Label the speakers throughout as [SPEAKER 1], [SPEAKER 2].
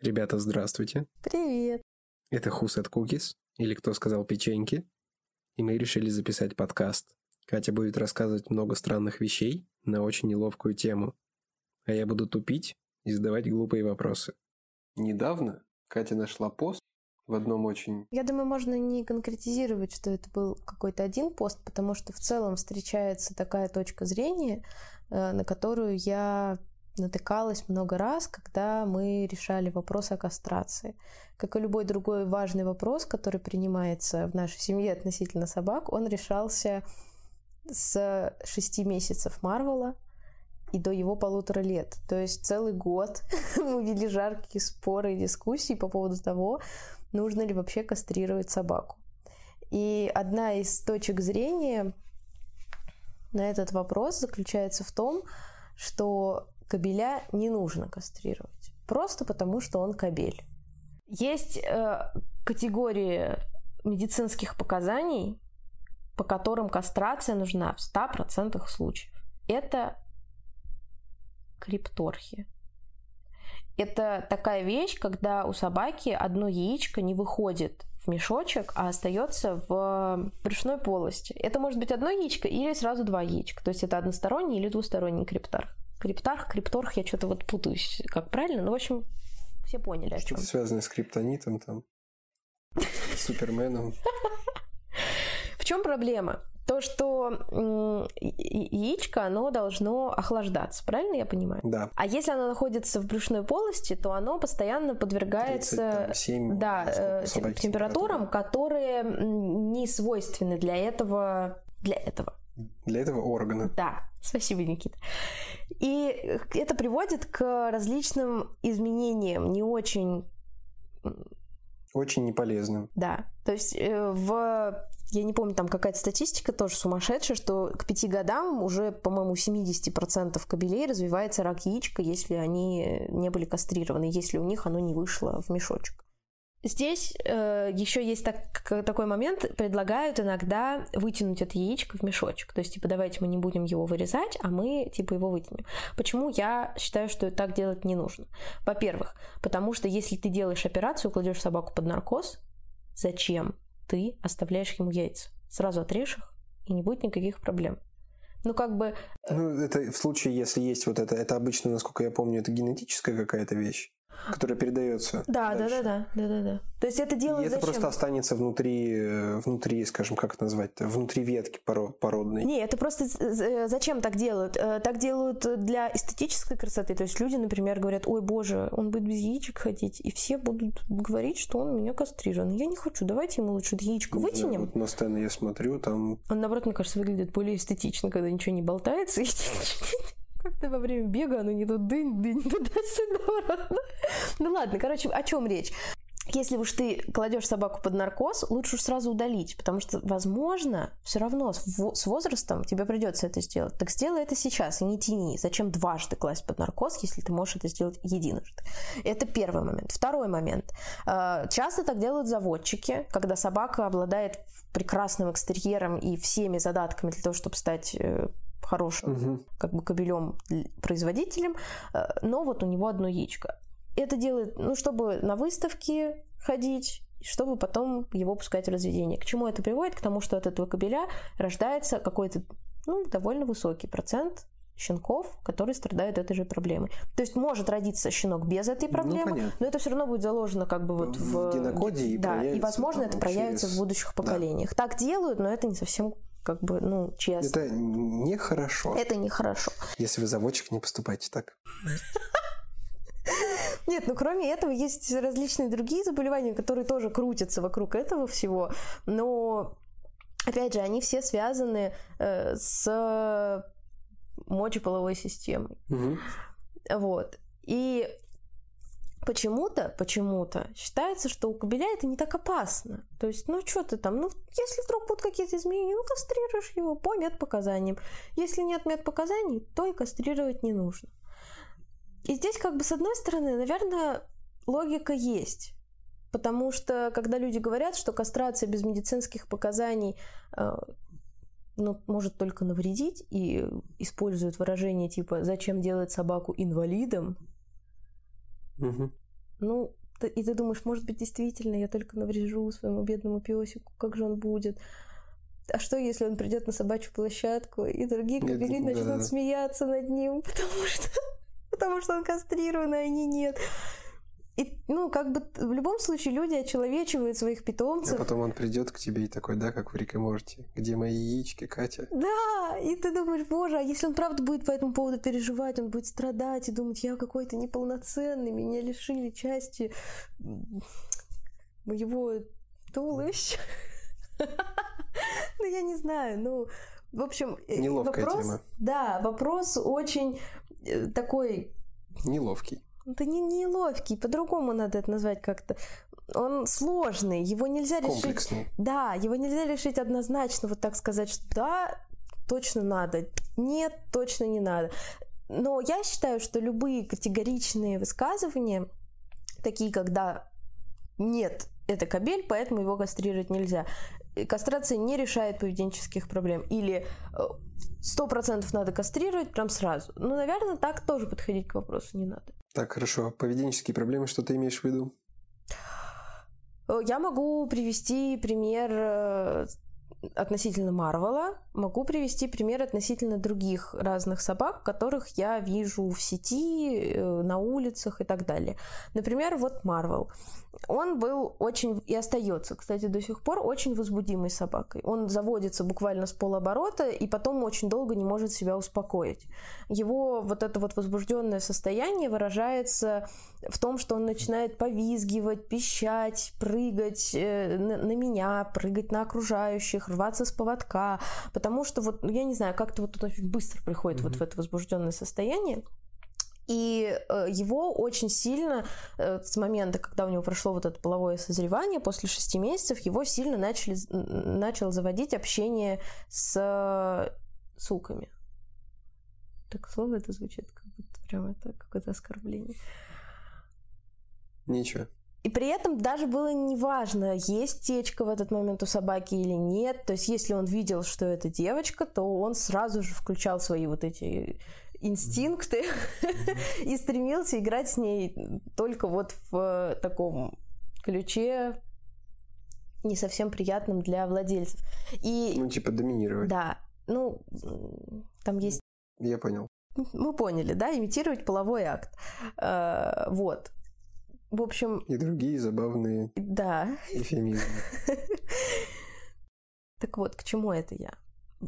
[SPEAKER 1] Ребята, здравствуйте.
[SPEAKER 2] Привет.
[SPEAKER 1] Это Хусет Кукис, или кто сказал печеньки. И мы решили записать подкаст. Катя будет рассказывать много странных вещей на очень неловкую тему. А я буду тупить и задавать глупые вопросы. Недавно Катя нашла пост в одном очень...
[SPEAKER 2] Я думаю, можно не конкретизировать, что это был какой-то один пост, потому что в целом встречается такая точка зрения, э, на которую я натыкалась много раз, когда мы решали вопрос о кастрации. Как и любой другой важный вопрос, который принимается в нашей семье относительно собак, он решался с шести месяцев Марвела и до его полутора лет. То есть целый год мы вели жаркие споры и дискуссии по поводу того, нужно ли вообще кастрировать собаку. И одна из точек зрения на этот вопрос заключается в том, что кобеля не нужно кастрировать. Просто потому, что он кобель. Есть э, категории медицинских показаний, по которым кастрация нужна в 100% случаев. Это крипторхи. Это такая вещь, когда у собаки одно яичко не выходит в мешочек, а остается в брюшной полости. Это может быть одно яичко или сразу два яичка. То есть это односторонний или двусторонний крипторх. Криптарх, крипторх, я что-то вот путаюсь, как правильно. Ну, в общем, все поняли.
[SPEAKER 1] Что-то связанное с криптонитом там, суперменом.
[SPEAKER 2] В чем проблема? То, что яичко, оно должно охлаждаться, правильно я понимаю?
[SPEAKER 1] Да.
[SPEAKER 2] А если оно находится в брюшной полости, то оно постоянно подвергается
[SPEAKER 1] 37,
[SPEAKER 2] да, э, температурам, которые не свойственны для этого, для этого.
[SPEAKER 1] Для этого органа.
[SPEAKER 2] Да, спасибо, Никита. И это приводит к различным изменениям, не очень...
[SPEAKER 1] Очень неполезным.
[SPEAKER 2] Да, то есть э, в... Я не помню, там какая-то статистика тоже сумасшедшая, что к пяти годам уже, по-моему, 70% кобелей развивается рак яичка, если они не были кастрированы, если у них оно не вышло в мешочек. Здесь э, еще есть так, такой момент, предлагают иногда вытянуть это яичко в мешочек. То есть, типа, давайте мы не будем его вырезать, а мы, типа, его вытянем. Почему я считаю, что так делать не нужно? Во-первых, потому что если ты делаешь операцию, кладешь собаку под наркоз, зачем ты оставляешь ему яйца? Сразу отрежь их, и не будет никаких проблем. Ну, как бы...
[SPEAKER 1] Э, ну, это в случае, если есть вот это, это обычно, насколько я помню, это генетическая какая-то вещь которая передается.
[SPEAKER 2] Да, да, да, да, да, да, да. То есть это делают
[SPEAKER 1] И это
[SPEAKER 2] зачем?
[SPEAKER 1] просто останется внутри, э, внутри, скажем, как это назвать, внутри ветки породной.
[SPEAKER 2] Не, это просто э, зачем так делают? Э, так делают для эстетической красоты. То есть люди, например, говорят, ой, боже, он будет без яичек ходить, и все будут говорить, что он меня кастрирован. Я не хочу, давайте ему лучше яичко вытянем. Да,
[SPEAKER 1] вот на сцены я смотрю, там...
[SPEAKER 2] Он, наоборот, мне кажется, выглядит более эстетично, когда ничего не болтается. Как-то во время бега оно не тут дынь-дынь, туда-сюда. Ну ладно, короче, о чем речь? Если уж ты кладешь собаку под наркоз, лучше уж сразу удалить, потому что, возможно, все равно с возрастом тебе придется это сделать. Так сделай это сейчас и не тяни. Зачем дважды класть под наркоз, если ты можешь это сделать единожды? Это первый момент. Второй момент. А, часто так делают заводчики, когда собака обладает прекрасным экстерьером и всеми задатками для того, чтобы стать э, хорошим угу. как бы кобелем производителем, э, но вот у него одно яичко. Это делает, ну, чтобы на выставки ходить, чтобы потом его пускать в разведение. К чему это приводит? К тому, что от этого кобеля рождается какой-то ну, довольно высокий процент щенков, которые страдают этой же проблемой. То есть может родиться щенок без этой ну, проблемы, ну, но это все равно будет заложено как бы вот в,
[SPEAKER 1] в генокоде и
[SPEAKER 2] да, и возможно это проявится через... в будущих поколениях. Да. Так делают, но это не совсем как бы, ну, честно.
[SPEAKER 1] Это нехорошо.
[SPEAKER 2] Это нехорошо.
[SPEAKER 1] Если вы заводчик, не поступайте так.
[SPEAKER 2] Нет, ну кроме этого есть различные другие заболевания, которые тоже крутятся вокруг этого всего, но опять же, они все связаны э, с мочеполовой системой.
[SPEAKER 1] Угу.
[SPEAKER 2] Вот. И почему-то, почему-то считается, что у кобеля это не так опасно. То есть, ну что ты там, ну если вдруг будут какие-то изменения, ну кастрируешь его по медпоказаниям. Если нет медпоказаний, то и кастрировать не нужно. И здесь как бы с одной стороны, наверное, логика есть. Потому что когда люди говорят, что кастрация без медицинских показаний э, ну, может только навредить и используют выражение типа «зачем делать собаку инвалидом?»,
[SPEAKER 1] Угу.
[SPEAKER 2] Ну, и ты думаешь, может быть, действительно, я только наврежу своему бедному песику, как же он будет? А что, если он придет на собачью площадку, и другие кобели начнут да. смеяться над ним, потому что, потому что он кастрирован, а они нет. И, ну, как бы в любом случае люди очеловечивают своих питомцев.
[SPEAKER 1] А потом он придет к тебе и такой, да, как в Рик и Морти. Где мои яички, Катя?
[SPEAKER 2] Да, и ты думаешь, боже, а если он правда будет по этому поводу переживать, он будет страдать и думать, я какой-то неполноценный, меня лишили части моего туловища. Ну, я не знаю, ну, в общем...
[SPEAKER 1] Э, Неловкая
[SPEAKER 2] вопрос,
[SPEAKER 1] тема.
[SPEAKER 2] Да, вопрос очень э, такой...
[SPEAKER 1] Неловкий.
[SPEAKER 2] Это не неловкий, по-другому надо это назвать как-то. Он сложный, его нельзя решить...
[SPEAKER 1] Комплексный.
[SPEAKER 2] Да, его нельзя решить однозначно, вот так сказать, что да, точно надо, нет, точно не надо. Но я считаю, что любые категоричные высказывания, такие, когда нет, это кабель, поэтому его кастрировать нельзя. Кастрация не решает поведенческих проблем. Или э, сто процентов надо кастрировать прям сразу. Ну, наверное, так тоже подходить к вопросу не надо.
[SPEAKER 1] Так, хорошо. Поведенческие проблемы, что ты имеешь в виду?
[SPEAKER 2] Э, я могу привести пример э, относительно Марвела, могу привести пример относительно других разных собак, которых я вижу в сети, на улицах и так далее. Например, вот Марвел он был очень и остается, кстати, до сих пор очень возбудимой собакой. Он заводится буквально с полоборота и потом очень долго не может себя успокоить. Его вот это вот возбужденное состояние выражается в том, что он начинает повизгивать, пищать, прыгать э, на меня, прыгать на окружающих, рваться с поводка, потому что вот, ну, я не знаю, как-то вот очень быстро приходит mm-hmm. вот в это возбужденное состояние. И э, его очень сильно э, с момента, когда у него прошло вот это половое созревание, после шести месяцев, его сильно начали, начал заводить общение с суками. Так слово это звучит, как будто прямо это какое-то оскорбление.
[SPEAKER 1] Ничего.
[SPEAKER 2] И при этом даже было неважно, есть течка в этот момент у собаки или нет. То есть, если он видел, что это девочка, то он сразу же включал свои вот эти инстинкты и стремился играть с ней только вот в таком ключе не совсем приятным для владельцев. И...
[SPEAKER 1] Ну, типа доминировать.
[SPEAKER 2] Да. Ну, там есть...
[SPEAKER 1] Я понял.
[SPEAKER 2] Мы поняли, да? Имитировать половой акт. Э, вот. В общем...
[SPEAKER 1] И другие забавные
[SPEAKER 2] да.
[SPEAKER 1] эфемизмы.
[SPEAKER 2] Так вот, к чему это я?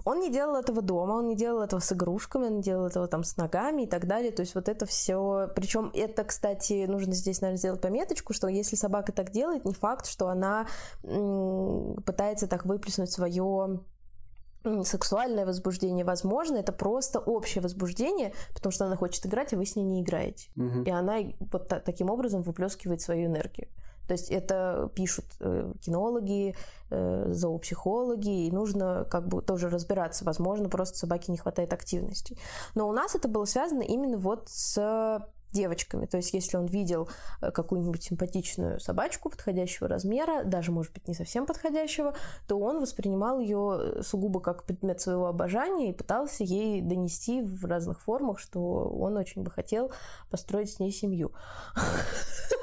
[SPEAKER 2] Он не делал этого дома, он не делал этого с игрушками, он не делал этого там с ногами и так далее. То есть вот это все. Причем это, кстати, нужно здесь, наверное, сделать пометочку, что если собака так делает, не факт, что она пытается так выплеснуть свое сексуальное возбуждение, возможно, это просто общее возбуждение, потому что она хочет играть, а вы с ней не играете.
[SPEAKER 1] Угу.
[SPEAKER 2] И она вот та- таким образом выплескивает свою энергию. То есть это пишут э, кинологи, э, зоопсихологи, и нужно как бы тоже разбираться. Возможно, просто собаке не хватает активности. Но у нас это было связано именно вот с девочками. То есть, если он видел э, какую-нибудь симпатичную собачку подходящего размера, даже, может быть, не совсем подходящего, то он воспринимал ее сугубо как предмет своего обожания и пытался ей донести в разных формах, что он очень бы хотел построить с ней семью.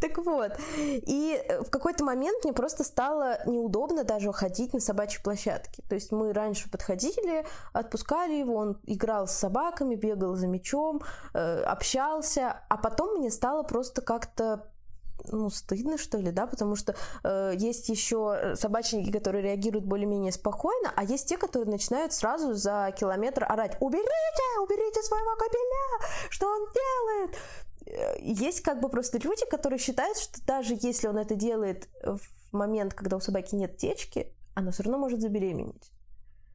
[SPEAKER 2] Так вот, и э, в какой-то момент мне просто стало неудобно даже ходить на собачьей площадке. То есть мы раньше подходили, отпускали его, он играл с собаками, бегал за мячом, э, общался, а потом мне стало просто как-то ну, стыдно, что ли, да, потому что э, есть еще собачники, которые реагируют более-менее спокойно, а есть те, которые начинают сразу за километр орать «Уберите! Уберите своего кобеля! Что он делает?» Э, есть как бы просто люди, которые считают, что даже если он это делает в момент, когда у собаки нет течки, она все равно может забеременеть.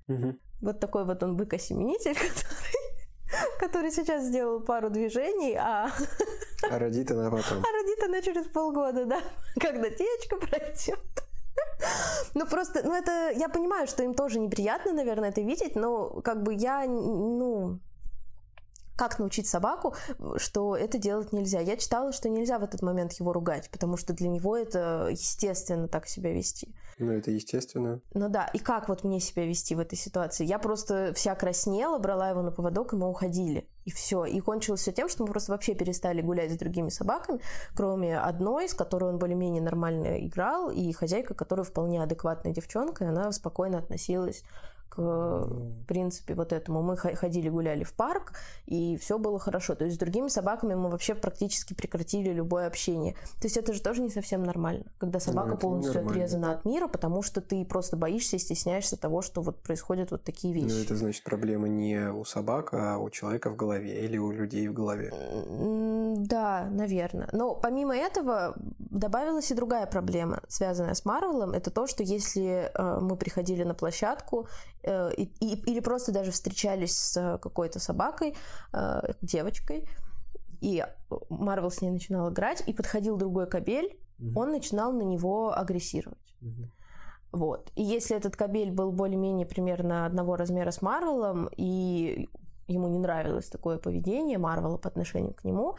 [SPEAKER 1] Угу.
[SPEAKER 2] Вот такой вот он бык-осеменитель, который, который сейчас сделал пару движений, а...
[SPEAKER 1] А родит она потом.
[SPEAKER 2] А родит она через полгода, да, когда течка пройдет. Ну просто, ну это, я понимаю, что им тоже неприятно, наверное, это видеть, но как бы я, ну, как научить собаку, что это делать нельзя. Я читала, что нельзя в этот момент его ругать, потому что для него это естественно так себя вести.
[SPEAKER 1] Ну, это естественно.
[SPEAKER 2] Ну да, и как вот мне себя вести в этой ситуации? Я просто вся краснела, брала его на поводок, и мы уходили. И все. И кончилось все тем, что мы просто вообще перестали гулять с другими собаками, кроме одной, с которой он более-менее нормально играл, и хозяйка, которая вполне адекватная девчонка, и она спокойно относилась к, в принципе, вот этому. Мы ходили, гуляли в парк, и все было хорошо. То есть с другими собаками мы вообще практически прекратили любое общение. То есть это же тоже не совсем нормально, когда собака
[SPEAKER 1] Ну,
[SPEAKER 2] полностью
[SPEAKER 1] нормально.
[SPEAKER 2] отрезана от мира, потому что ты просто боишься и стесняешься того, что вот происходят вот такие вещи.
[SPEAKER 1] Ну, это значит проблема не у собак, а у человека в голове или у людей в голове.
[SPEAKER 2] Да, наверное. Но помимо этого добавилась и другая проблема, связанная с Марвелом. Это то, что если э, мы приходили на площадку и- и- или просто даже встречались с какой-то собакой, э, девочкой, и Марвел с ней начинал играть, и подходил другой кобель, он начинал на него агрессировать.
[SPEAKER 1] Мгм.
[SPEAKER 2] Вот. И если этот кабель был более-менее примерно одного размера с Марвелом, и ему не нравилось такое поведение Марвела по отношению к нему,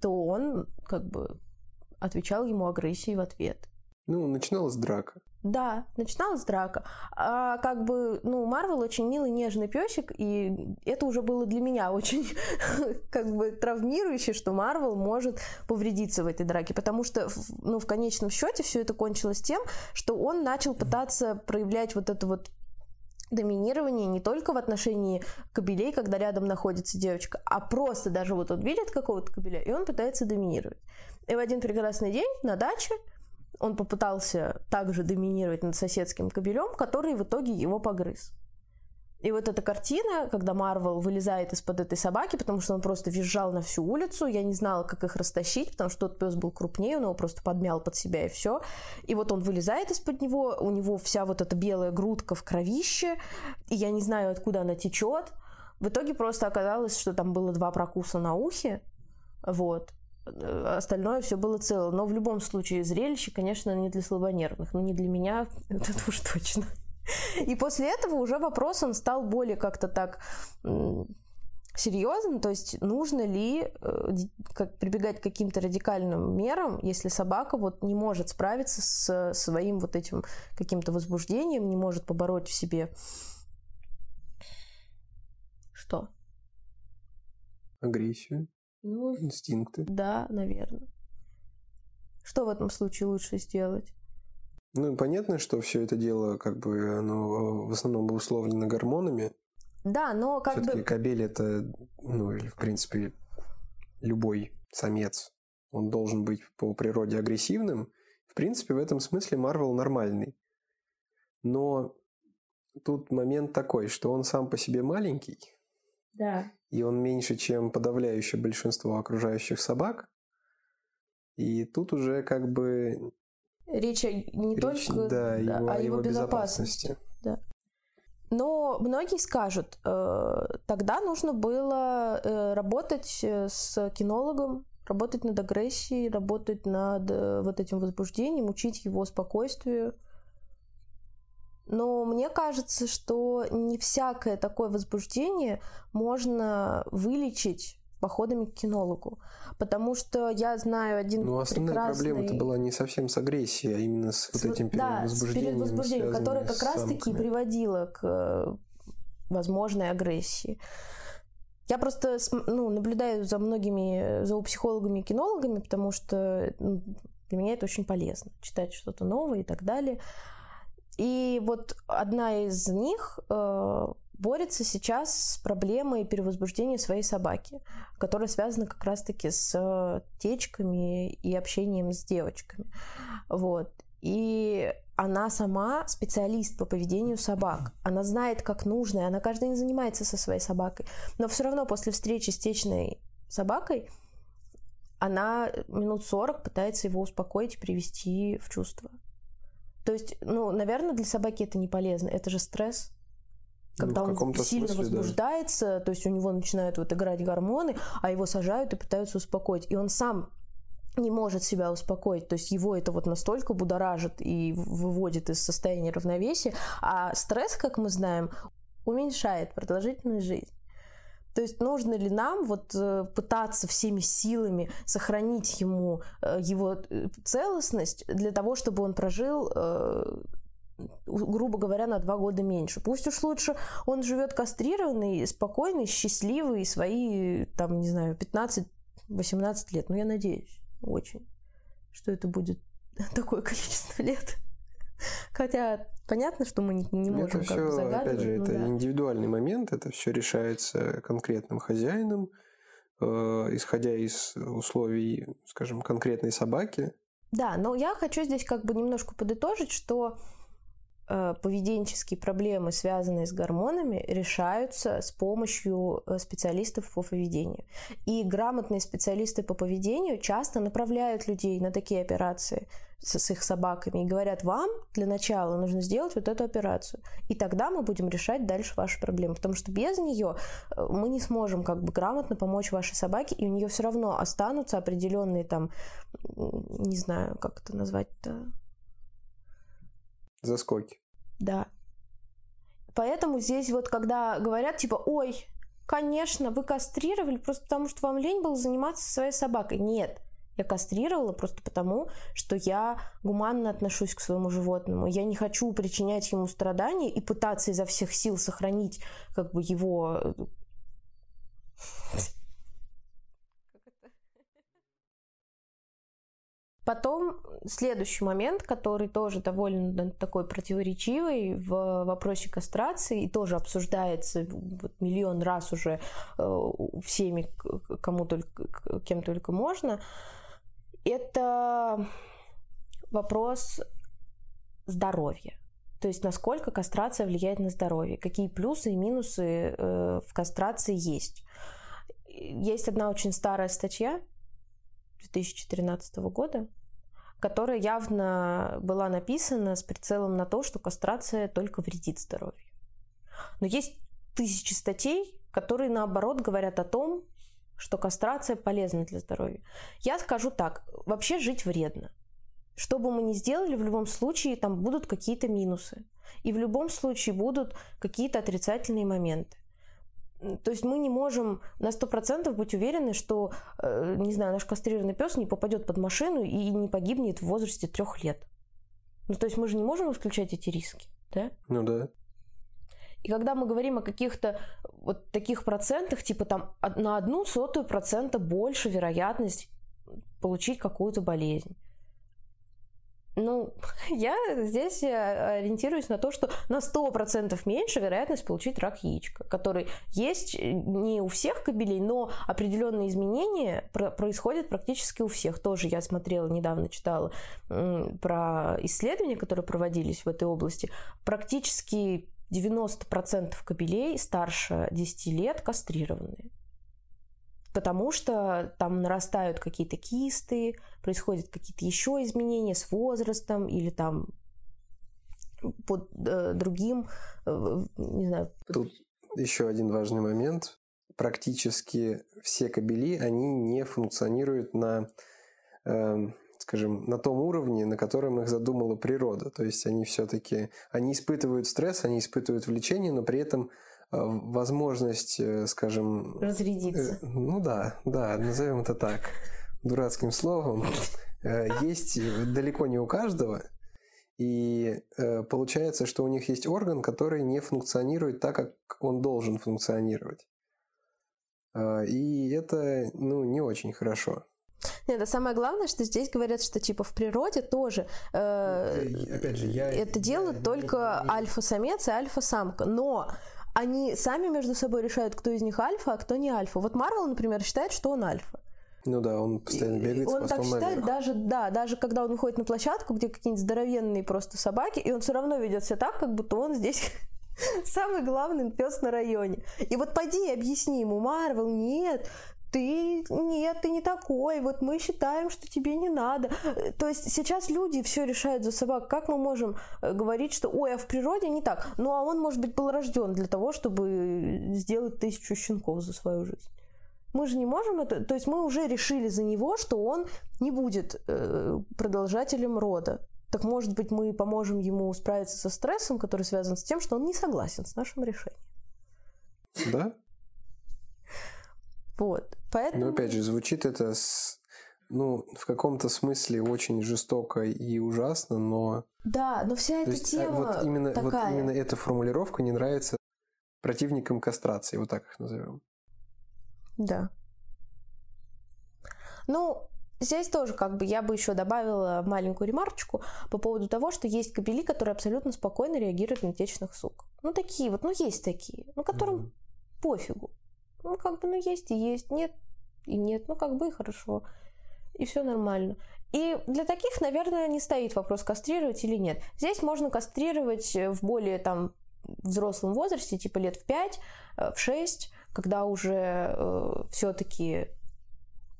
[SPEAKER 2] то он как бы отвечал ему агрессией в ответ.
[SPEAKER 1] Ну, начиналась драка.
[SPEAKER 2] Да, начиналась драка. А как бы, ну, Марвел очень милый, нежный песик, и это уже было для меня очень как бы травмирующе, что Марвел может повредиться в этой драке, потому что, ну, в конечном счете все это кончилось тем, что он начал пытаться проявлять вот это вот доминирование не только в отношении кобелей, когда рядом находится девочка, а просто даже вот он видит какого-то кобеля, и он пытается доминировать. И в один прекрасный день на даче он попытался также доминировать над соседским кобелем, который в итоге его погрыз. И вот эта картина, когда Марвел вылезает из-под этой собаки, потому что он просто визжал на всю улицу, я не знала, как их растащить, потому что тот пес был крупнее, он его просто подмял под себя и все. И вот он вылезает из-под него, у него вся вот эта белая грудка в кровище, и я не знаю, откуда она течет. В итоге просто оказалось, что там было два прокуса на ухе, вот. Э, Остальное все было цело. Но в любом случае зрелище, конечно, не для слабонервных. Но не для меня, это уж точно. И после этого уже вопрос, он стал более как-то так серьезным, то есть нужно ли э, прибегать к каким-то радикальным мерам, если собака вот не может справиться с своим вот этим каким-то возбуждением, не может побороть в себе. Что?
[SPEAKER 1] Агрессию,
[SPEAKER 2] Ну,
[SPEAKER 1] инстинкты.
[SPEAKER 2] да, наверное. Что в этом случае лучше сделать?
[SPEAKER 1] Ну, понятно, что все это дело, как бы, оно в основном обусловлено гормонами.
[SPEAKER 2] Да, но как
[SPEAKER 1] Все-таки
[SPEAKER 2] бы...
[SPEAKER 1] кобель это, ну, или, в принципе, любой самец, он должен быть по природе агрессивным. В принципе, в этом смысле Марвел нормальный. Но тут момент такой, что он сам по себе маленький,
[SPEAKER 2] Да.
[SPEAKER 1] и он меньше, чем подавляющее большинство окружающих собак. И тут уже как бы
[SPEAKER 2] Речь не
[SPEAKER 1] речь,
[SPEAKER 2] только
[SPEAKER 1] да,
[SPEAKER 2] да,
[SPEAKER 1] его-
[SPEAKER 2] о его
[SPEAKER 1] его
[SPEAKER 2] безопасности.
[SPEAKER 1] безопасности.
[SPEAKER 2] Но многие скажут, э, тогда нужно было э, работать э, с кинологом, работать над агрессией, работать над э, вот этим возбуждением, учить его спокойствию. Но мне кажется, что не всякое такое возбуждение можно вылечить походами к кинологу. Потому что я знаю один
[SPEAKER 1] Ну, основная
[SPEAKER 2] прекрасный...
[SPEAKER 1] проблема-то была не совсем с агрессией, а именно с
[SPEAKER 2] С вот-
[SPEAKER 1] этим
[SPEAKER 2] да, с
[SPEAKER 1] перевозбуждением,
[SPEAKER 2] перевозбуждением, которое как раз-таки приводило к э, возможной агрессии. Я просто ну, наблюдаю за многими зоопсихологами и кинологами, потому что ну, для меня это очень полезно. Читать что-то новое и так далее. И вот одна из них э, борется сейчас с проблемой перевозбуждения своей собаки, которая связана как раз-таки с э, течками и общением с девочками. Вот. И она сама специалист по поведению собак. Она знает, как нужно, и она каждый день занимается со своей собакой. Но все равно после встречи с течной собакой она минут 40 пытается его успокоить привести в чувство. То есть, ну, наверное, для собаки это не полезно. Это же стресс.
[SPEAKER 1] Ну,
[SPEAKER 2] Когда
[SPEAKER 1] в
[SPEAKER 2] он сильно
[SPEAKER 1] смысле, да.
[SPEAKER 2] возбуждается, то есть у него начинают вот играть гормоны, а его сажают и пытаются успокоить. И он сам не может себя успокоить, то есть его это вот настолько будоражит и выводит из состояния равновесия, а стресс, как мы знаем, уменьшает продолжительность жизни. То есть нужно ли нам вот э, пытаться всеми силами сохранить ему э, его э, целостность для того, чтобы он прожил грубо говоря, на два года меньше. Пусть уж лучше он живет кастрированный, спокойный, счастливый, свои, там, не знаю, 15-18 лет. Ну, я надеюсь, очень, что это будет такое количество лет. Хотя понятно, что мы не, не можем
[SPEAKER 1] это
[SPEAKER 2] как
[SPEAKER 1] все,
[SPEAKER 2] бы
[SPEAKER 1] опять же,
[SPEAKER 2] ну
[SPEAKER 1] это
[SPEAKER 2] да.
[SPEAKER 1] индивидуальный момент, это все решается конкретным хозяином, э, исходя из условий, скажем, конкретной собаки.
[SPEAKER 2] Да, но я хочу здесь как бы немножко подытожить, что поведенческие проблемы, связанные с гормонами, решаются с помощью э, специалистов по поведению. И грамотные специалисты по поведению часто направляют людей на такие операции с, с их собаками и говорят, вам для начала нужно сделать вот эту операцию. И тогда мы будем решать дальше ваши проблемы. Потому что без нее э, мы не сможем как бы грамотно помочь вашей собаке, и у нее все равно останутся определенные там, не знаю, как это назвать-то,
[SPEAKER 1] Заскоки.
[SPEAKER 2] да. Поэтому здесь вот когда говорят типа, ой, конечно, вы кастрировали просто потому, что вам лень было заниматься своей собакой. Нет, я кастрировала просто потому, что я гуманно отношусь к своему животному. Я не хочу причинять ему страдания и пытаться изо всех сил сохранить как бы его... Потом следующий момент, который тоже довольно такой противоречивый в вопросе кастрации и тоже обсуждается миллион раз уже э, всеми, кому только, кем только можно, это вопрос здоровья. То есть насколько кастрация влияет на здоровье, какие плюсы и минусы э, в кастрации есть. Есть одна очень старая статья 2013 года, которая явно была написана с прицелом на то, что кастрация только вредит здоровью. Но есть тысячи статей, которые наоборот говорят о том, что кастрация полезна для здоровья. Я скажу так, вообще жить вредно. Что бы мы ни сделали, в любом случае там будут какие-то минусы. И в любом случае будут какие-то отрицательные моменты. То есть мы не можем на 100% быть уверены, что, э, не знаю, наш кастрированный пес не попадет под машину и не погибнет в возрасте трех лет. Ну, то есть мы же не можем исключать эти риски, да?
[SPEAKER 1] Ну да.
[SPEAKER 2] И когда мы говорим о каких-то вот таких процентах, типа там на одну сотую процента больше вероятность получить какую-то болезнь. Ну, я здесь э, ориентируюсь на то, что на 100% меньше вероятность получить рак яичка, который есть э, не у всех кобелей, но определенные изменения про- происходят практически у всех. Тоже я смотрела, недавно читала про исследования, которые проводились в этой области. Практически 90% кобелей старше 10 лет кастрированные. Потому что там нарастают какие-то кисты, происходят какие-то еще изменения с возрастом или там под э, другим, э, не знаю,
[SPEAKER 1] Тут еще один важный момент. Практически все кабели, они не функционируют на, эм, скажем, на том уровне, на котором их задумала природа. То есть они все-таки, они испытывают стресс, они испытывают влечение, но при этом э, возможность, э, скажем,
[SPEAKER 2] разрядиться.
[SPEAKER 1] Э, Ну да, да, назовем это так, дурацким словом, э, есть далеко не у каждого. И э, получается, что у них есть орган, который не функционирует так, как он должен функционировать. Э, и это, ну, не очень хорошо.
[SPEAKER 2] Нет, а самое главное, что здесь говорят, что типа в природе тоже э,
[SPEAKER 1] Опять же, я...
[SPEAKER 2] это делают только альфа-самец и альфа-самка. Но они сами между собой решают, кто из них альфа, а кто не альфа. Вот Марвел, например, считает, что он альфа.
[SPEAKER 1] Ну да, он постоянно бегает с
[SPEAKER 2] он так считает
[SPEAKER 1] наверх.
[SPEAKER 2] даже, да, даже когда он выходит на площадку, где какие-нибудь здоровенные просто собаки, и он все равно ведет себя так, как будто он здесь самый главный пес на районе. И вот пойди и объясни ему, Марвел, нет, ты нет, ты не такой, вот мы считаем, что тебе не надо. Э, То есть сейчас люди все решают за собак. Как мы можем э, говорить, что ой, а в природе не так? Ну а он, может быть, был рожден для того, чтобы сделать тысячу щенков за свою жизнь. Мы же не можем это, то есть мы уже решили за него, что он не будет э, продолжателем рода. Так может быть мы поможем ему справиться со стрессом, который связан с тем, что он не согласен с нашим решением.
[SPEAKER 1] Да?
[SPEAKER 2] Вот, поэтому.
[SPEAKER 1] Но опять же, звучит это с ну, в каком-то смысле очень жестоко и ужасно, но...
[SPEAKER 2] Да, но вся эта
[SPEAKER 1] есть, а,
[SPEAKER 2] тема
[SPEAKER 1] вот именно,
[SPEAKER 2] такая.
[SPEAKER 1] вот именно эта формулировка не нравится противникам кастрации, вот так их назовем.
[SPEAKER 2] Да. Ну, здесь тоже как бы я бы еще добавила маленькую ремарочку по поводу того, что есть кобели, которые абсолютно спокойно реагируют на течных сук. Ну, такие вот, ну, есть такие, ну, которым mm-hmm. пофигу. Ну, как бы, ну, есть и есть, нет и нет, ну, как бы и хорошо. И все нормально. И для таких, наверное, не стоит вопрос, кастрировать или нет. Здесь можно кастрировать в более там взрослом возрасте, типа лет в 5, э, в 6, когда уже э, все-таки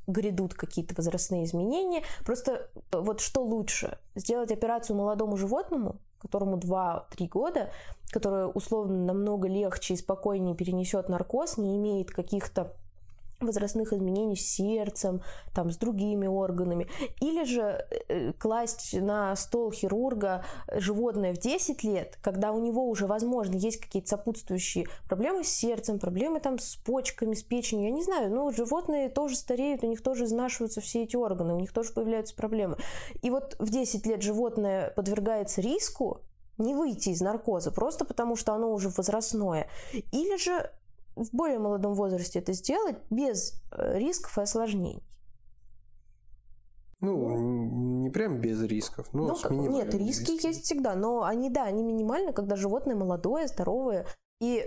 [SPEAKER 2] грядут какие-то возрастные изменения. Просто э, вот что лучше? Сделать операцию молодому животному, которому 2-3 года, которое условно намного легче и спокойнее перенесет наркоз, не имеет каких-то возрастных изменений с сердцем, там, с другими органами. Или же э, класть на стол хирурга животное в 10 лет, когда у него уже, возможно, есть какие-то сопутствующие проблемы с сердцем, проблемы там с почками, с печенью, я не знаю, но животные тоже стареют, у них тоже изнашиваются все эти органы, у них тоже появляются проблемы. И вот в 10 лет животное подвергается риску, не выйти из наркоза, просто потому что оно уже возрастное. Или же в более молодом возрасте это сделать без э, рисков и осложнений.
[SPEAKER 1] Ну, не прям без рисков, но
[SPEAKER 2] ну,
[SPEAKER 1] с
[SPEAKER 2] Нет, риски
[SPEAKER 1] рисками.
[SPEAKER 2] есть всегда, но они, да, они минимальны, когда животное молодое, здоровое. И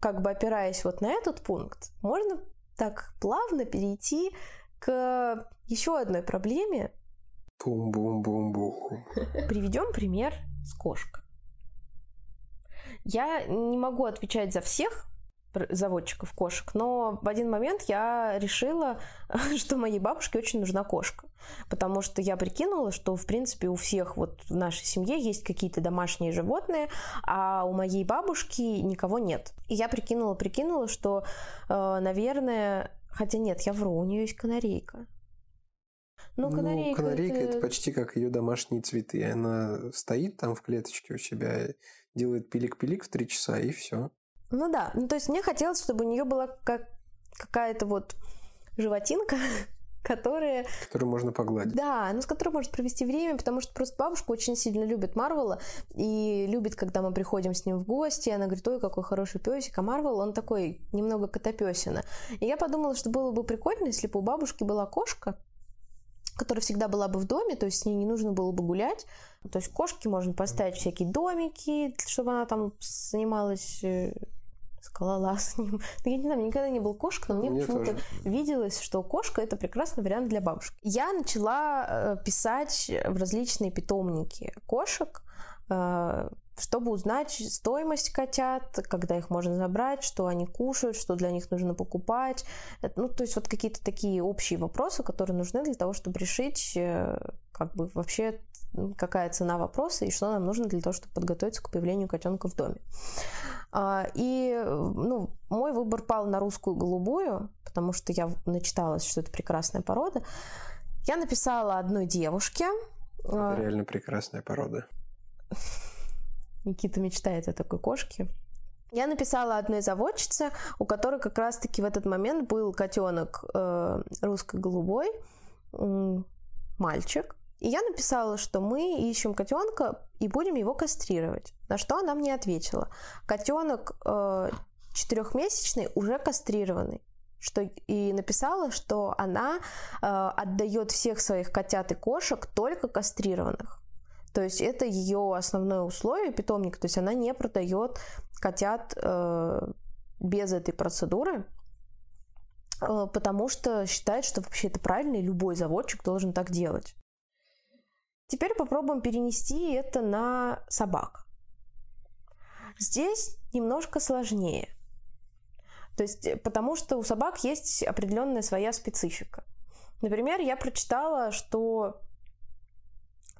[SPEAKER 2] как бы опираясь вот на этот пункт, можно так плавно перейти к еще одной проблеме.
[SPEAKER 1] Бум-бум-бум-бум.
[SPEAKER 2] Приведем пример с кошкой. Я не могу отвечать за всех, заводчиков кошек. Но в один момент я решила, что моей бабушке очень нужна кошка. Потому что я прикинула, что, в принципе, у всех вот в нашей семье есть какие-то домашние животные, а у моей бабушки никого нет. И я прикинула, прикинула, что, э, наверное... Хотя нет, я вру, у нее есть канарейка.
[SPEAKER 1] Ну, канарейка, ну, канарейка это... это почти как ее домашние цветы. Она стоит там в клеточке у себя, делает пилик-пилик в три часа, и все.
[SPEAKER 2] Ну да, ну то есть мне хотелось, чтобы у нее была как какая-то вот животинка, которая...
[SPEAKER 1] Которую можно погладить.
[SPEAKER 2] Да, ну с которой может провести время, потому что просто бабушка очень сильно любит Марвела и любит, когда мы приходим с ним в гости, она говорит, ой, какой хороший песик, а Марвел, он такой немного котопесина. И я подумала, что было бы прикольно, если бы у бабушки была кошка, которая всегда была бы в доме, то есть с ней не нужно было бы гулять. То есть кошке можно поставить всякие домики, чтобы она там занималась э, скалолазанием. Я не знаю, никогда не был кошка, но мне, мне почему-то виделось, что кошка это прекрасный вариант для бабушки. Я начала э, писать в различные питомники кошек, э, чтобы узнать стоимость котят, когда их можно забрать, что они кушают, что для них нужно покупать. Ну, то есть вот какие-то такие общие вопросы, которые нужны для того, чтобы решить, э, как бы вообще какая цена вопроса и что нам нужно для того, чтобы подготовиться к появлению котенка в доме. А, и ну, мой выбор пал на русскую голубую, потому что я начиталась, что это прекрасная порода. Я написала одной девушке.
[SPEAKER 1] Это а, реально прекрасная порода.
[SPEAKER 2] Никита мечтает о такой кошке. Я написала одной заводчице, у которой как раз-таки в этот момент был котенок э, русско-голубой, э, мальчик. И я написала, что мы ищем котенка и будем его кастрировать. На что она мне ответила. Котенок э, четырехмесячный уже кастрированный. Что, и написала, что она э, отдает всех своих котят и кошек только кастрированных. То есть это ее основное условие питомника. То есть она не продает котят э, без этой процедуры, э, потому что считает, что вообще это правильно, и любой заводчик должен так делать. Теперь попробуем перенести это на собак. Здесь немножко сложнее. То есть, э, потому что у собак есть определенная своя специфика. Например, я прочитала, что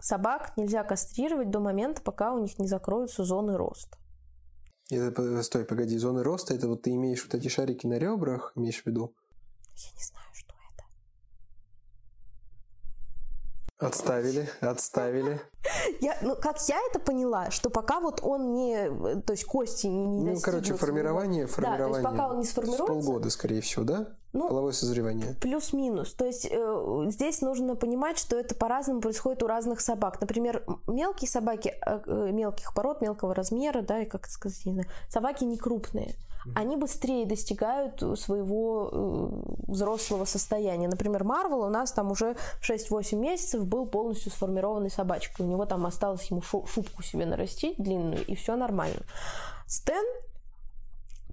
[SPEAKER 2] собак нельзя кастрировать до момента, пока у них не закроются зоны роста.
[SPEAKER 1] Это, стой, погоди, зоны роста, это вот ты имеешь вот эти шарики на ребрах, имеешь в виду?
[SPEAKER 2] Я не знаю, что
[SPEAKER 1] Отставили, отставили.
[SPEAKER 2] Я, ну, как я это поняла, что пока вот он не, то есть кости не
[SPEAKER 1] Ну, короче, формирование, формирование.
[SPEAKER 2] Да, то есть пока он не сформируется.
[SPEAKER 1] Полгода, скорее всего, да? Ну, Половое созревание.
[SPEAKER 2] Плюс-минус. То есть э, здесь нужно понимать, что это по-разному происходит у разных собак. Например, мелкие собаки, э, э мелких пород, мелкого размера, да, и как сказать, не знаю, собаки не крупные они быстрее достигают своего э, взрослого состояния. Например, Марвел у нас там уже в 6-8 месяцев был полностью сформированной собачкой. У него там осталось ему шубку себе нарастить длинную, и все нормально. Стэн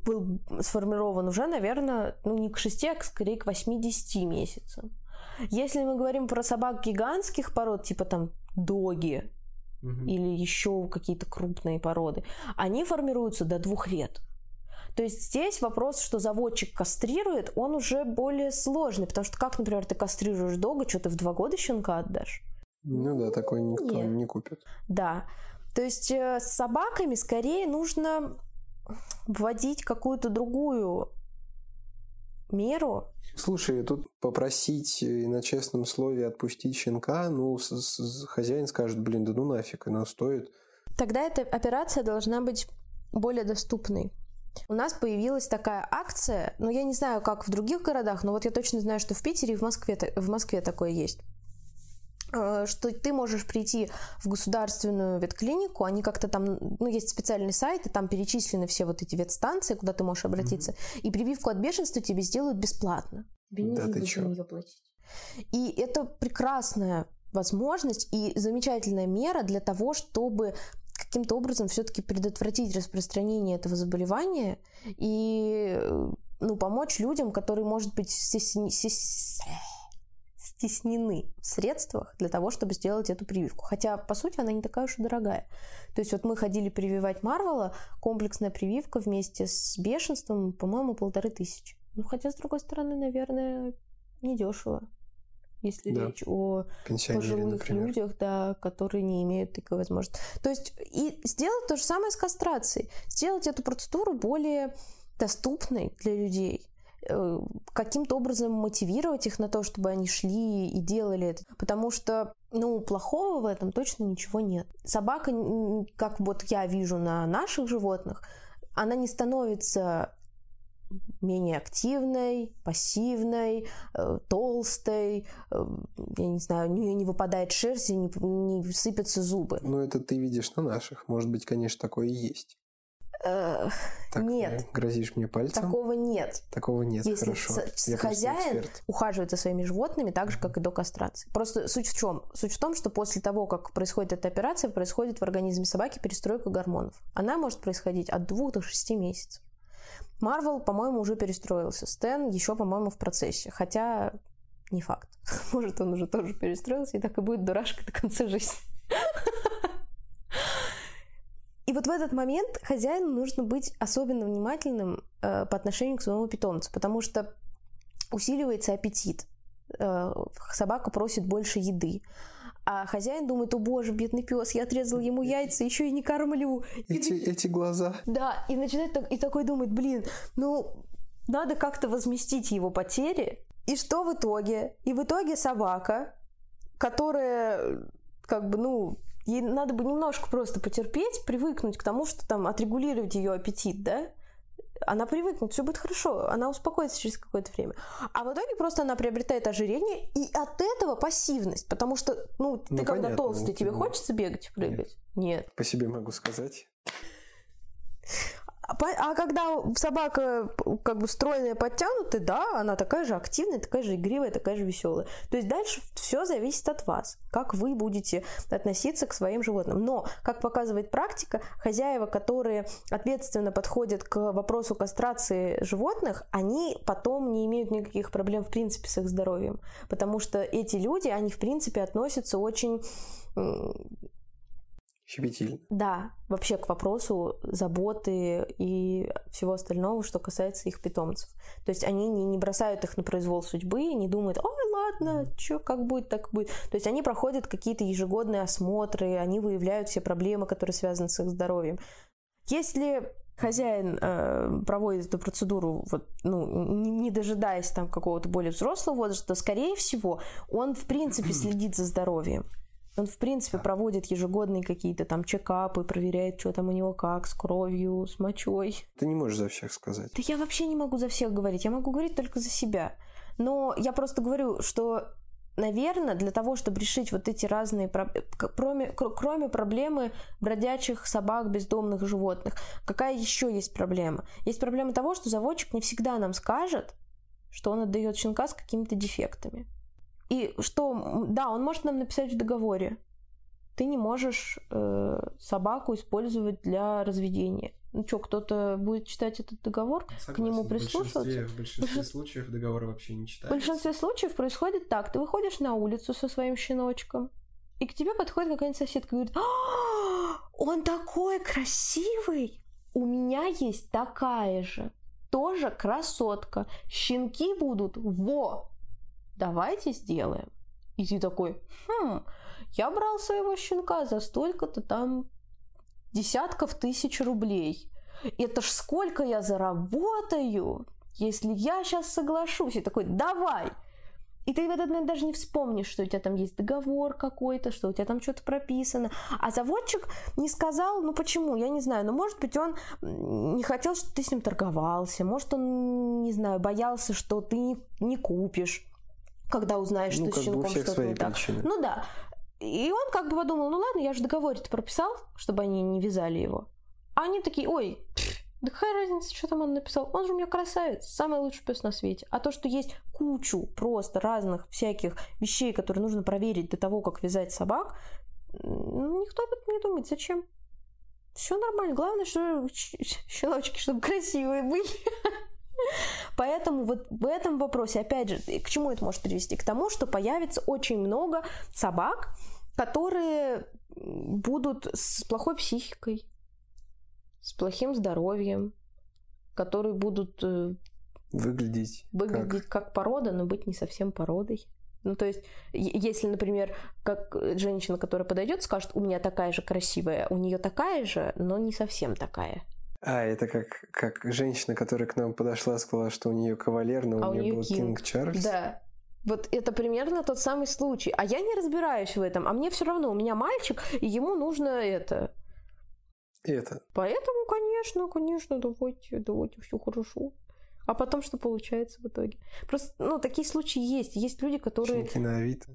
[SPEAKER 2] был сформирован уже, наверное, ну не к 6, а скорее к 8-10 месяцам. Если мы говорим про собак гигантских пород, типа там доги, угу. или еще какие-то крупные породы, они формируются до двух лет. То есть здесь вопрос, что заводчик кастрирует, он уже более сложный, потому что как, например, ты кастрируешь долго, что ты в два года щенка отдашь?
[SPEAKER 1] Ну да, такой никто Нет. не купит.
[SPEAKER 2] Да. То есть э, с собаками скорее нужно вводить какую-то другую меру.
[SPEAKER 1] Слушай, тут попросить на честном слове отпустить щенка, ну, с -с хозяин скажет, блин, да ну нафиг, она стоит.
[SPEAKER 2] Тогда эта операция должна быть более доступной. У нас появилась такая акция, но я не знаю, как в других городах, но вот я точно знаю, что в Питере и в Москве, в Москве такое есть э, что ты можешь прийти в государственную ветклинику, они как-то там, ну, есть специальный сайт, и там перечислены все вот эти ветстанции, куда ты можешь обратиться, mm-hmm. и прививку от бешенства тебе сделают бесплатно.
[SPEAKER 1] Тебе не да нужно за нее
[SPEAKER 2] платить. И это прекрасная возможность и замечательная мера для того, чтобы каким-то образом все-таки предотвратить распространение этого заболевания и ну, помочь людям, которые, может быть, стесни... стеснены в средствах для того, чтобы сделать эту прививку. Хотя, по сути, она не такая уж и дорогая. То есть вот мы ходили прививать Марвела, комплексная прививка вместе с бешенством, по-моему, полторы тысячи. Ну, хотя, с другой стороны, наверное, недешево если да. речь о пожилых например. людях, да, которые не имеют такой возможности. То есть и сделать то же самое с кастрацией, сделать эту процедуру более доступной для людей э, каким-то образом мотивировать их на то, чтобы они шли и делали это. Потому что, ну, плохого в этом точно ничего нет. Собака, как вот я вижу на наших животных, она не становится менее активной, пассивной, э, толстой, э, я не знаю, у нее не выпадает шерсть и не, не сыпятся зубы.
[SPEAKER 1] Ну, это ты видишь на наших. Может быть, конечно, такое и есть.
[SPEAKER 2] Э, так, нет.
[SPEAKER 1] Грозишь мне пальцем?
[SPEAKER 2] Такого нет.
[SPEAKER 1] Такого нет,
[SPEAKER 2] Если
[SPEAKER 1] хорошо.
[SPEAKER 2] С- Я хозяин ухаживает за своими животными так же, как и до кастрации. Просто суть в чем? Суть в том, что после того, как происходит эта операция, происходит в организме собаки перестройка гормонов. Она может происходить от двух до шести месяцев. Марвел, по-моему, уже перестроился. Стэн еще, по-моему, в процессе. Хотя не факт. Может, он уже тоже перестроился и так и будет дурашкой до конца жизни. И вот в этот момент хозяину нужно быть особенно внимательным э, по отношению к своему питомцу, потому что усиливается аппетит. Э, собака просит больше еды. А хозяин думает, о боже, бедный пес, я отрезал ему яйца, еще и не кормлю.
[SPEAKER 1] Эти, и, эти глаза.
[SPEAKER 2] Да, и начинает так, и такой думает, блин, ну, надо как-то возместить его потери. И что в итоге? И в итоге собака, которая, как бы, ну, ей надо бы немножко просто потерпеть, привыкнуть к тому, что там отрегулировать ее аппетит, да? Она привыкнет, все будет хорошо, она успокоится через какое-то время. А в итоге просто она приобретает ожирение, и от этого пассивность, потому что, ну, ты ну, когда понятно, толстый, тебе ну, хочется бегать, прыгать? Нет. Нет.
[SPEAKER 1] По себе могу сказать.
[SPEAKER 2] А, а когда собака как бы стройная, подтянутая, да, она такая же активная, такая же игривая, такая же веселая. То есть дальше все зависит от вас, как вы будете относиться к своим животным. Но, как показывает практика, хозяева, которые ответственно подходят к вопросу кастрации животных, они потом не имеют никаких проблем в принципе с их здоровьем. Потому что эти люди, они в принципе относятся очень
[SPEAKER 1] щепетильно.
[SPEAKER 2] Да, вообще к вопросу заботы и всего остального, что касается их питомцев. То есть они не, не бросают их на произвол судьбы, не думают, ой, ладно, что, как будет, так будет. То есть они проходят какие-то ежегодные осмотры, они выявляют все проблемы, которые связаны с их здоровьем. Если хозяин э, проводит эту процедуру, вот, ну, не, не дожидаясь там какого-то более взрослого возраста, то, скорее всего, он в принципе следит за здоровьем. Он, в принципе, проводит ежегодные какие-то там чекапы, проверяет, что там у него как, с кровью, с мочой.
[SPEAKER 1] Ты не можешь за всех сказать.
[SPEAKER 2] Да я вообще не могу за всех говорить, я могу говорить только за себя. Но я просто говорю, что наверное, для того, чтобы решить вот эти разные, кроме, кроме проблемы бродячих собак, бездомных животных, какая еще есть проблема? Есть проблема того, что заводчик не всегда нам скажет, что он отдает щенка с какими-то дефектами. И что, да, он может нам написать в договоре, ты не можешь э, собаку использовать для разведения. Ну что, кто-то будет читать этот договор, Согласен. к нему прислушиваться? В
[SPEAKER 1] большинстве, в большинстве случаев договор вообще не читается.
[SPEAKER 2] В большинстве случаев происходит так. Ты выходишь на улицу со своим щеночком, и к тебе подходит какая-нибудь соседка и говорит, а, он такой красивый, у меня есть такая же, тоже красотка, щенки будут во, давайте сделаем. И ты такой, хм, я брал своего щенка за столько-то там десятков тысяч рублей. Это ж сколько я заработаю, если я сейчас соглашусь. И такой, давай. И ты в этот момент даже не вспомнишь, что у тебя там есть договор какой-то, что у тебя там что-то прописано. А заводчик не сказал, ну почему, я не знаю. Но может быть он не хотел, чтобы ты с ним торговался. Может он, не знаю, боялся, что ты не, не купишь когда узнаешь, ну, что с щенком что-то не так. Причины. Ну да. И он как бы подумал, ну ладно, я же договоре-то прописал, чтобы они не вязали его. А они такие, ой, да какая разница, что там он написал? Он же у меня красавец, самый лучший пес на свете. А то, что есть кучу просто разных всяких вещей, которые нужно проверить до того, как вязать собак, никто об этом не думает. Зачем? Все нормально. Главное, что щеночки, чтобы красивые были. Поэтому вот в этом вопросе, опять же, к чему это может привести? К тому, что появится очень много собак, которые будут с плохой психикой, с плохим здоровьем, которые будут
[SPEAKER 1] э, выглядеть,
[SPEAKER 2] выглядеть как... как порода, но быть не совсем породой. Ну, то есть, если, например, как женщина, которая подойдет, скажет, у меня такая же красивая, у нее такая же, но не совсем такая.
[SPEAKER 1] А, это как, как женщина, которая к нам подошла, сказала, что у нее кавалер, но а у, нее был Кинг Чарльз.
[SPEAKER 2] Да. Вот это примерно тот самый случай. А я не разбираюсь в этом. А мне все равно, у меня мальчик, и ему нужно это.
[SPEAKER 1] Это.
[SPEAKER 2] Поэтому, конечно, конечно, давайте, давайте, все хорошо. А потом что получается в итоге? Просто, ну, такие случаи есть. Есть люди, которые...
[SPEAKER 1] Щенки на Авито.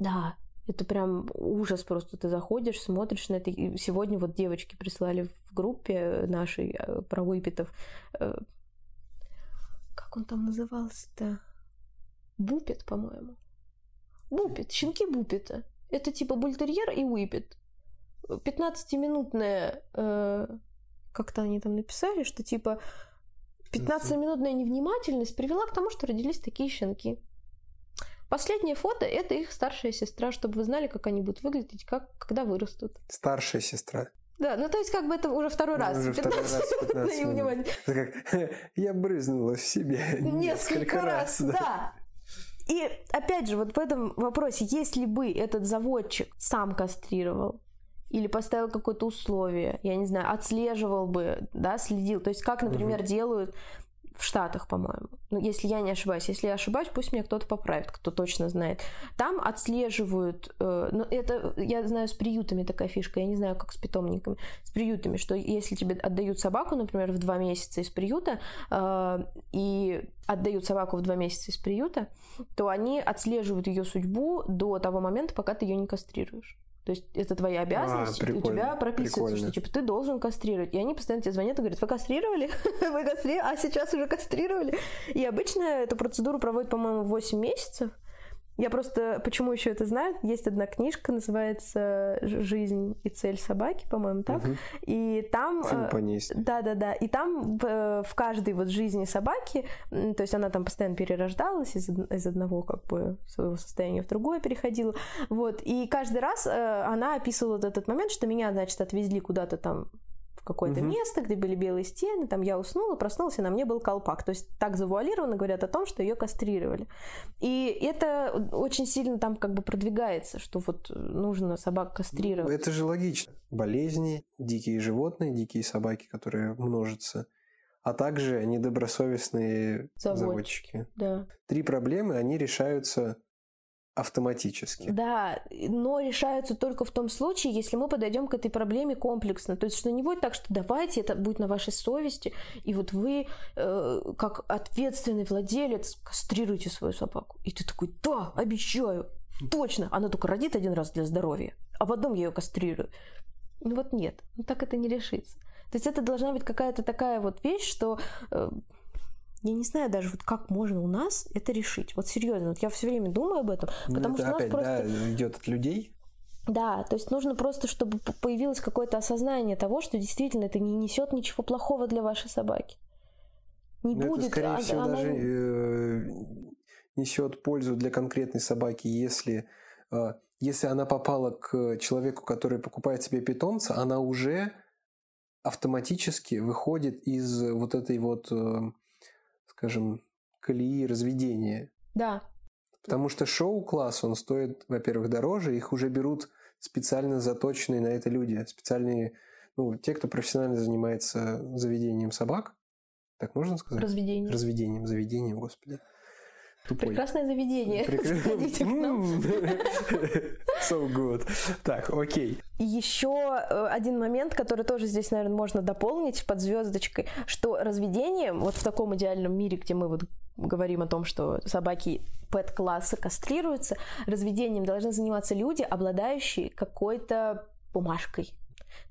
[SPEAKER 2] Да, это прям ужас просто. Ты заходишь, смотришь на это. И сегодня вот девочки прислали в группе нашей э, про выпитов. Э, как он там назывался-то? Бупет, по-моему. Бупет, щенки Бупета. Это типа бультерьер и выпит. 15-минутная, э, как-то они там написали, что типа 15-минутная невнимательность привела к тому, что родились такие щенки. Последнее фото – это их старшая сестра, чтобы вы знали, как они будут выглядеть, как, когда вырастут.
[SPEAKER 1] Старшая сестра.
[SPEAKER 2] Да, ну то есть как бы это уже второй раз.
[SPEAKER 1] Уже второй раз 15 минут. Как, я брызнула в себе несколько, несколько раз. раз да. да.
[SPEAKER 2] И опять же, вот в этом вопросе, если бы этот заводчик сам кастрировал, или поставил какое-то условие, я не знаю, отслеживал бы, да, следил. То есть как, например, угу. делают в Штатах, по-моему. Ну, если я не ошибаюсь. Если я ошибаюсь, пусть меня кто-то поправит, кто точно знает. Там отслеживают, э, ну, это, я знаю, с приютами такая фишка, я не знаю, как с питомниками, с приютами, что если тебе отдают собаку, например, в два месяца из приюта, э, и отдают собаку в два месяца из приюта, то они отслеживают ее судьбу до того момента, пока ты ее не кастрируешь. То есть это твоя обязанность, а, у тебя прописывается, что типа ты должен кастрировать. И они постоянно тебе звонят и говорят, вы кастрировали? вы кастрировали? А сейчас уже кастрировали? И обычно эту процедуру проводят, по-моему, 8 месяцев. Я просто, почему еще это знаю, есть одна книжка, называется «Жизнь и цель собаки», по-моему, так, угу. и там...
[SPEAKER 1] Фильм
[SPEAKER 2] Да-да-да, и там в, в каждой вот жизни собаки, то есть она там постоянно перерождалась из, из одного как бы своего состояния в другое переходила, вот, и каждый раз э, она описывала вот этот момент, что меня, значит, отвезли куда-то там какое-то угу. место, где были белые стены, там я уснула, проснулась, и на мне был колпак. То есть так завуалированно говорят о том, что ее кастрировали. И это очень сильно там как бы продвигается, что вот нужно собак кастрировать.
[SPEAKER 1] Это же логично. Болезни, дикие животные, дикие собаки, которые множатся, а также недобросовестные Заводчики. заводчики.
[SPEAKER 2] Да.
[SPEAKER 1] Три проблемы, они решаются автоматически.
[SPEAKER 2] Да, но решаются только в том случае, если мы подойдем к этой проблеме комплексно. То есть, что не будет так, что давайте, это будет на вашей совести, и вот вы, э, как ответственный владелец, кастрируете свою собаку. И ты такой, да, обещаю, точно, она только родит один раз для здоровья, а потом я ее кастрирую. Ну вот нет, ну так это не решится. То есть это должна быть какая-то такая вот вещь, что э, я не знаю даже, вот как можно у нас это решить. Вот серьезно, вот я все время думаю об этом,
[SPEAKER 1] Ну,
[SPEAKER 2] потому
[SPEAKER 1] это
[SPEAKER 2] что у нас
[SPEAKER 1] опять,
[SPEAKER 2] просто...
[SPEAKER 1] да, идет от людей.
[SPEAKER 2] Да, то есть нужно просто, чтобы появилось какое-то осознание того, что действительно это не несет ничего плохого для вашей собаки. Не
[SPEAKER 1] Но
[SPEAKER 2] будет.
[SPEAKER 1] это, скорее
[SPEAKER 2] а-
[SPEAKER 1] всего,
[SPEAKER 2] она-
[SPEAKER 1] даже э, несет пользу для конкретной собаки, если, э, если она попала к человеку, который покупает себе питомца, она уже автоматически выходит из вот этой вот, э, скажем, колеи разведения.
[SPEAKER 2] Да,
[SPEAKER 1] Потому что шоу-класс, он стоит, во-первых, дороже, их уже берут специально заточенные на это люди, специальные, ну, те, кто профессионально занимается заведением собак, так можно сказать?
[SPEAKER 2] разведение.
[SPEAKER 1] Разведением, заведением, господи. Тупой.
[SPEAKER 2] Прекрасное заведение.
[SPEAKER 1] М. So good. Так, окей.
[SPEAKER 2] Еще э, один момент, который тоже здесь, наверное, можно дополнить под звездочкой, что разведением, вот в таком идеальном мире, где мы вот говорим о том, что собаки пэт-класса кастрируются, разведением должны заниматься люди, обладающие какой-то бумажкой.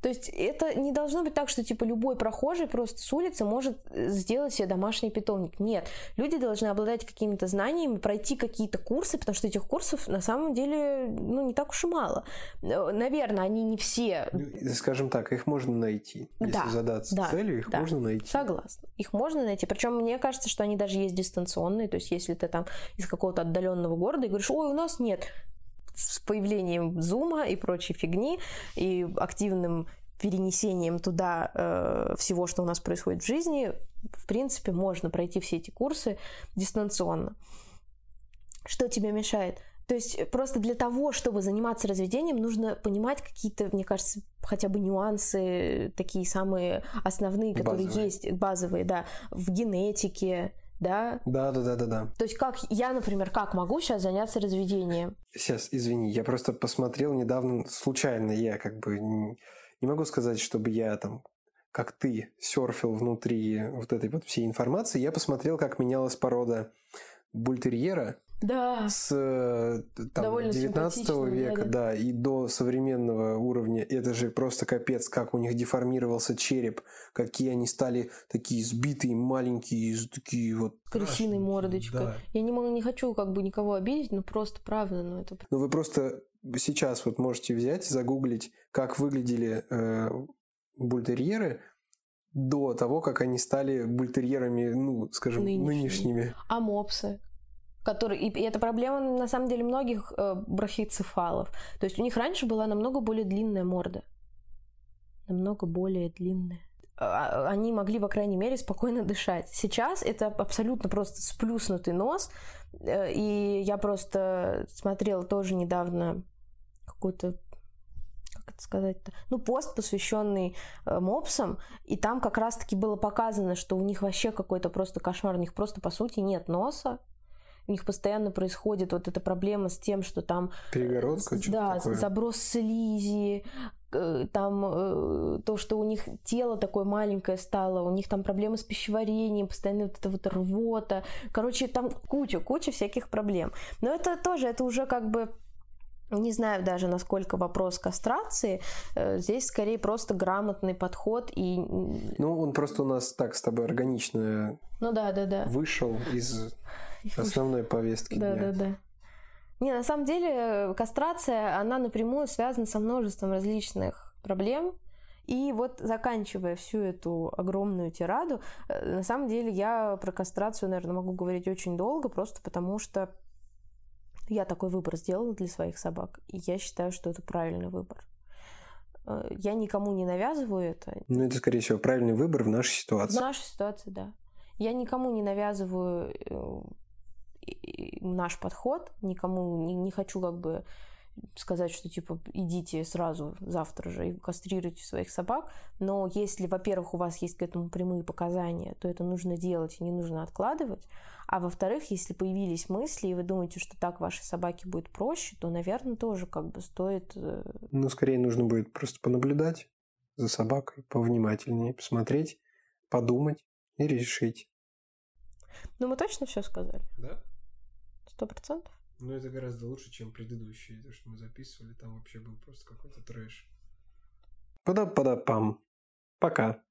[SPEAKER 2] То есть это не должно быть так, что типа любой прохожий просто с улицы может э, сделать себе домашний питомник. Нет, люди должны обладать какими-то знаниями, пройти какие-то курсы, потому что этих курсов на самом деле ну, не так уж и мало. Э, Наверное, они не все
[SPEAKER 1] Ну, Скажем так, их можно найти. Если
[SPEAKER 2] Да,
[SPEAKER 1] задаться
[SPEAKER 2] да,
[SPEAKER 1] целью, их
[SPEAKER 2] да.
[SPEAKER 1] можно найти.
[SPEAKER 2] Согласна. Их можно найти. Причем мне кажется, что они даже есть дистанционные. То есть, если ты там из какого-то отдаленного города и говоришь, ой, у нас нет. С появлением зума и прочей фигни и активным перенесением туда э, всего, что у нас происходит в жизни, в принципе, можно пройти все эти курсы дистанционно. Что тебе мешает? То есть просто для того, чтобы заниматься разведением, нужно понимать какие-то, мне кажется, хотя бы нюансы, такие самые основные, которые
[SPEAKER 1] Базовые.
[SPEAKER 2] есть, базовые, да, в генетике, да.
[SPEAKER 1] Да, да, да, да, да.
[SPEAKER 2] То есть как я, например, как могу сейчас заняться разведением?
[SPEAKER 1] Сейчас, извини, я просто посмотрел недавно, случайно, я как бы не, не могу сказать, чтобы я там, как ты, серфил внутри вот этой вот всей информации. Я посмотрел, как менялась порода бультерьера
[SPEAKER 2] Да.
[SPEAKER 1] с э, там,
[SPEAKER 2] Довольно
[SPEAKER 1] 19
[SPEAKER 2] симпатично,
[SPEAKER 1] века,
[SPEAKER 2] да,
[SPEAKER 1] да, и до современного уровня. Это же просто капец, как у них деформировался череп, какие они стали такие сбитые, маленькие, такие вот
[SPEAKER 2] Крысиной мордочкой.
[SPEAKER 1] Да.
[SPEAKER 2] Я не, могу- не хочу как бы никого обидеть, но просто правда, ну это...
[SPEAKER 1] Ну, вы просто сейчас вот можете взять, загуглить, как выглядели э, бультерьеры до того, как они стали бультерьерами, ну, скажем,
[SPEAKER 2] Нынешними.
[SPEAKER 1] нынешними.
[SPEAKER 2] А мопсы? Которые... И, и это проблема, на самом деле, многих э, брахицефалов. То есть у них раньше была намного более длинная морда. Намного более длинная. А- а- Они могли, по крайней мере, спокойно дышать. Сейчас это абсолютно просто сплюснутый нос. Э, И я просто смотрела тоже недавно какой-то как это сказать-то, ну, пост, посвященный э, мопсам, и там как раз-таки было показано, что у них вообще какой-то просто кошмар, у них просто, по сути, нет носа, у них постоянно происходит вот эта проблема с тем, что там
[SPEAKER 1] Перегородка,
[SPEAKER 2] с-
[SPEAKER 1] что-то
[SPEAKER 2] да,
[SPEAKER 1] такое.
[SPEAKER 2] заброс слизи, э, там э, то, что у них тело такое маленькое стало, у них там проблемы с пищеварением, постоянно вот эта вот рвота. Короче, там куча, куча всяких проблем. Но это тоже, это уже как бы не знаю даже, насколько вопрос кастрации. Э, Здесь скорее просто грамотный подход и...
[SPEAKER 1] Ну, он просто у нас так с тобой органично
[SPEAKER 2] Ну да, да, да.
[SPEAKER 1] вышел из основной повестки
[SPEAKER 2] Да,
[SPEAKER 1] дня.
[SPEAKER 2] да, да. Не, на самом деле э, кастрация, она напрямую связана со множеством различных проблем. И вот заканчивая всю эту огромную тираду, э, на самом деле я про кастрацию, наверное, могу говорить очень долго, просто потому что я такой выбор сделала для своих собак, и я считаю, что это правильный выбор. Э, Я никому не навязываю это,
[SPEAKER 1] Ну, это, скорее всего, правильный выбор в нашей
[SPEAKER 2] в
[SPEAKER 1] ситуации.
[SPEAKER 2] нашей ситуации, да. Я никому не навязываю наш подход, никому не, не хочу как бы сказать, что типа идите сразу завтра же и кастрируйте своих собак. Но если, во-первых, у вас есть к этому прямые показания, то это нужно делать и не нужно откладывать. А во-вторых, если появились мысли, и вы думаете, что так вашей собаке будет проще, то, наверное, тоже как бы стоит...
[SPEAKER 1] Ну, скорее нужно будет просто понаблюдать за собакой, повнимательнее, посмотреть, подумать и решить.
[SPEAKER 2] Ну, мы точно все сказали?
[SPEAKER 1] Да?
[SPEAKER 2] Сто процентов?
[SPEAKER 1] Ну, это гораздо лучше, чем предыдущие, то, что мы записывали. Там вообще был просто какой-то трэш. Пада-пада-пам. Пока.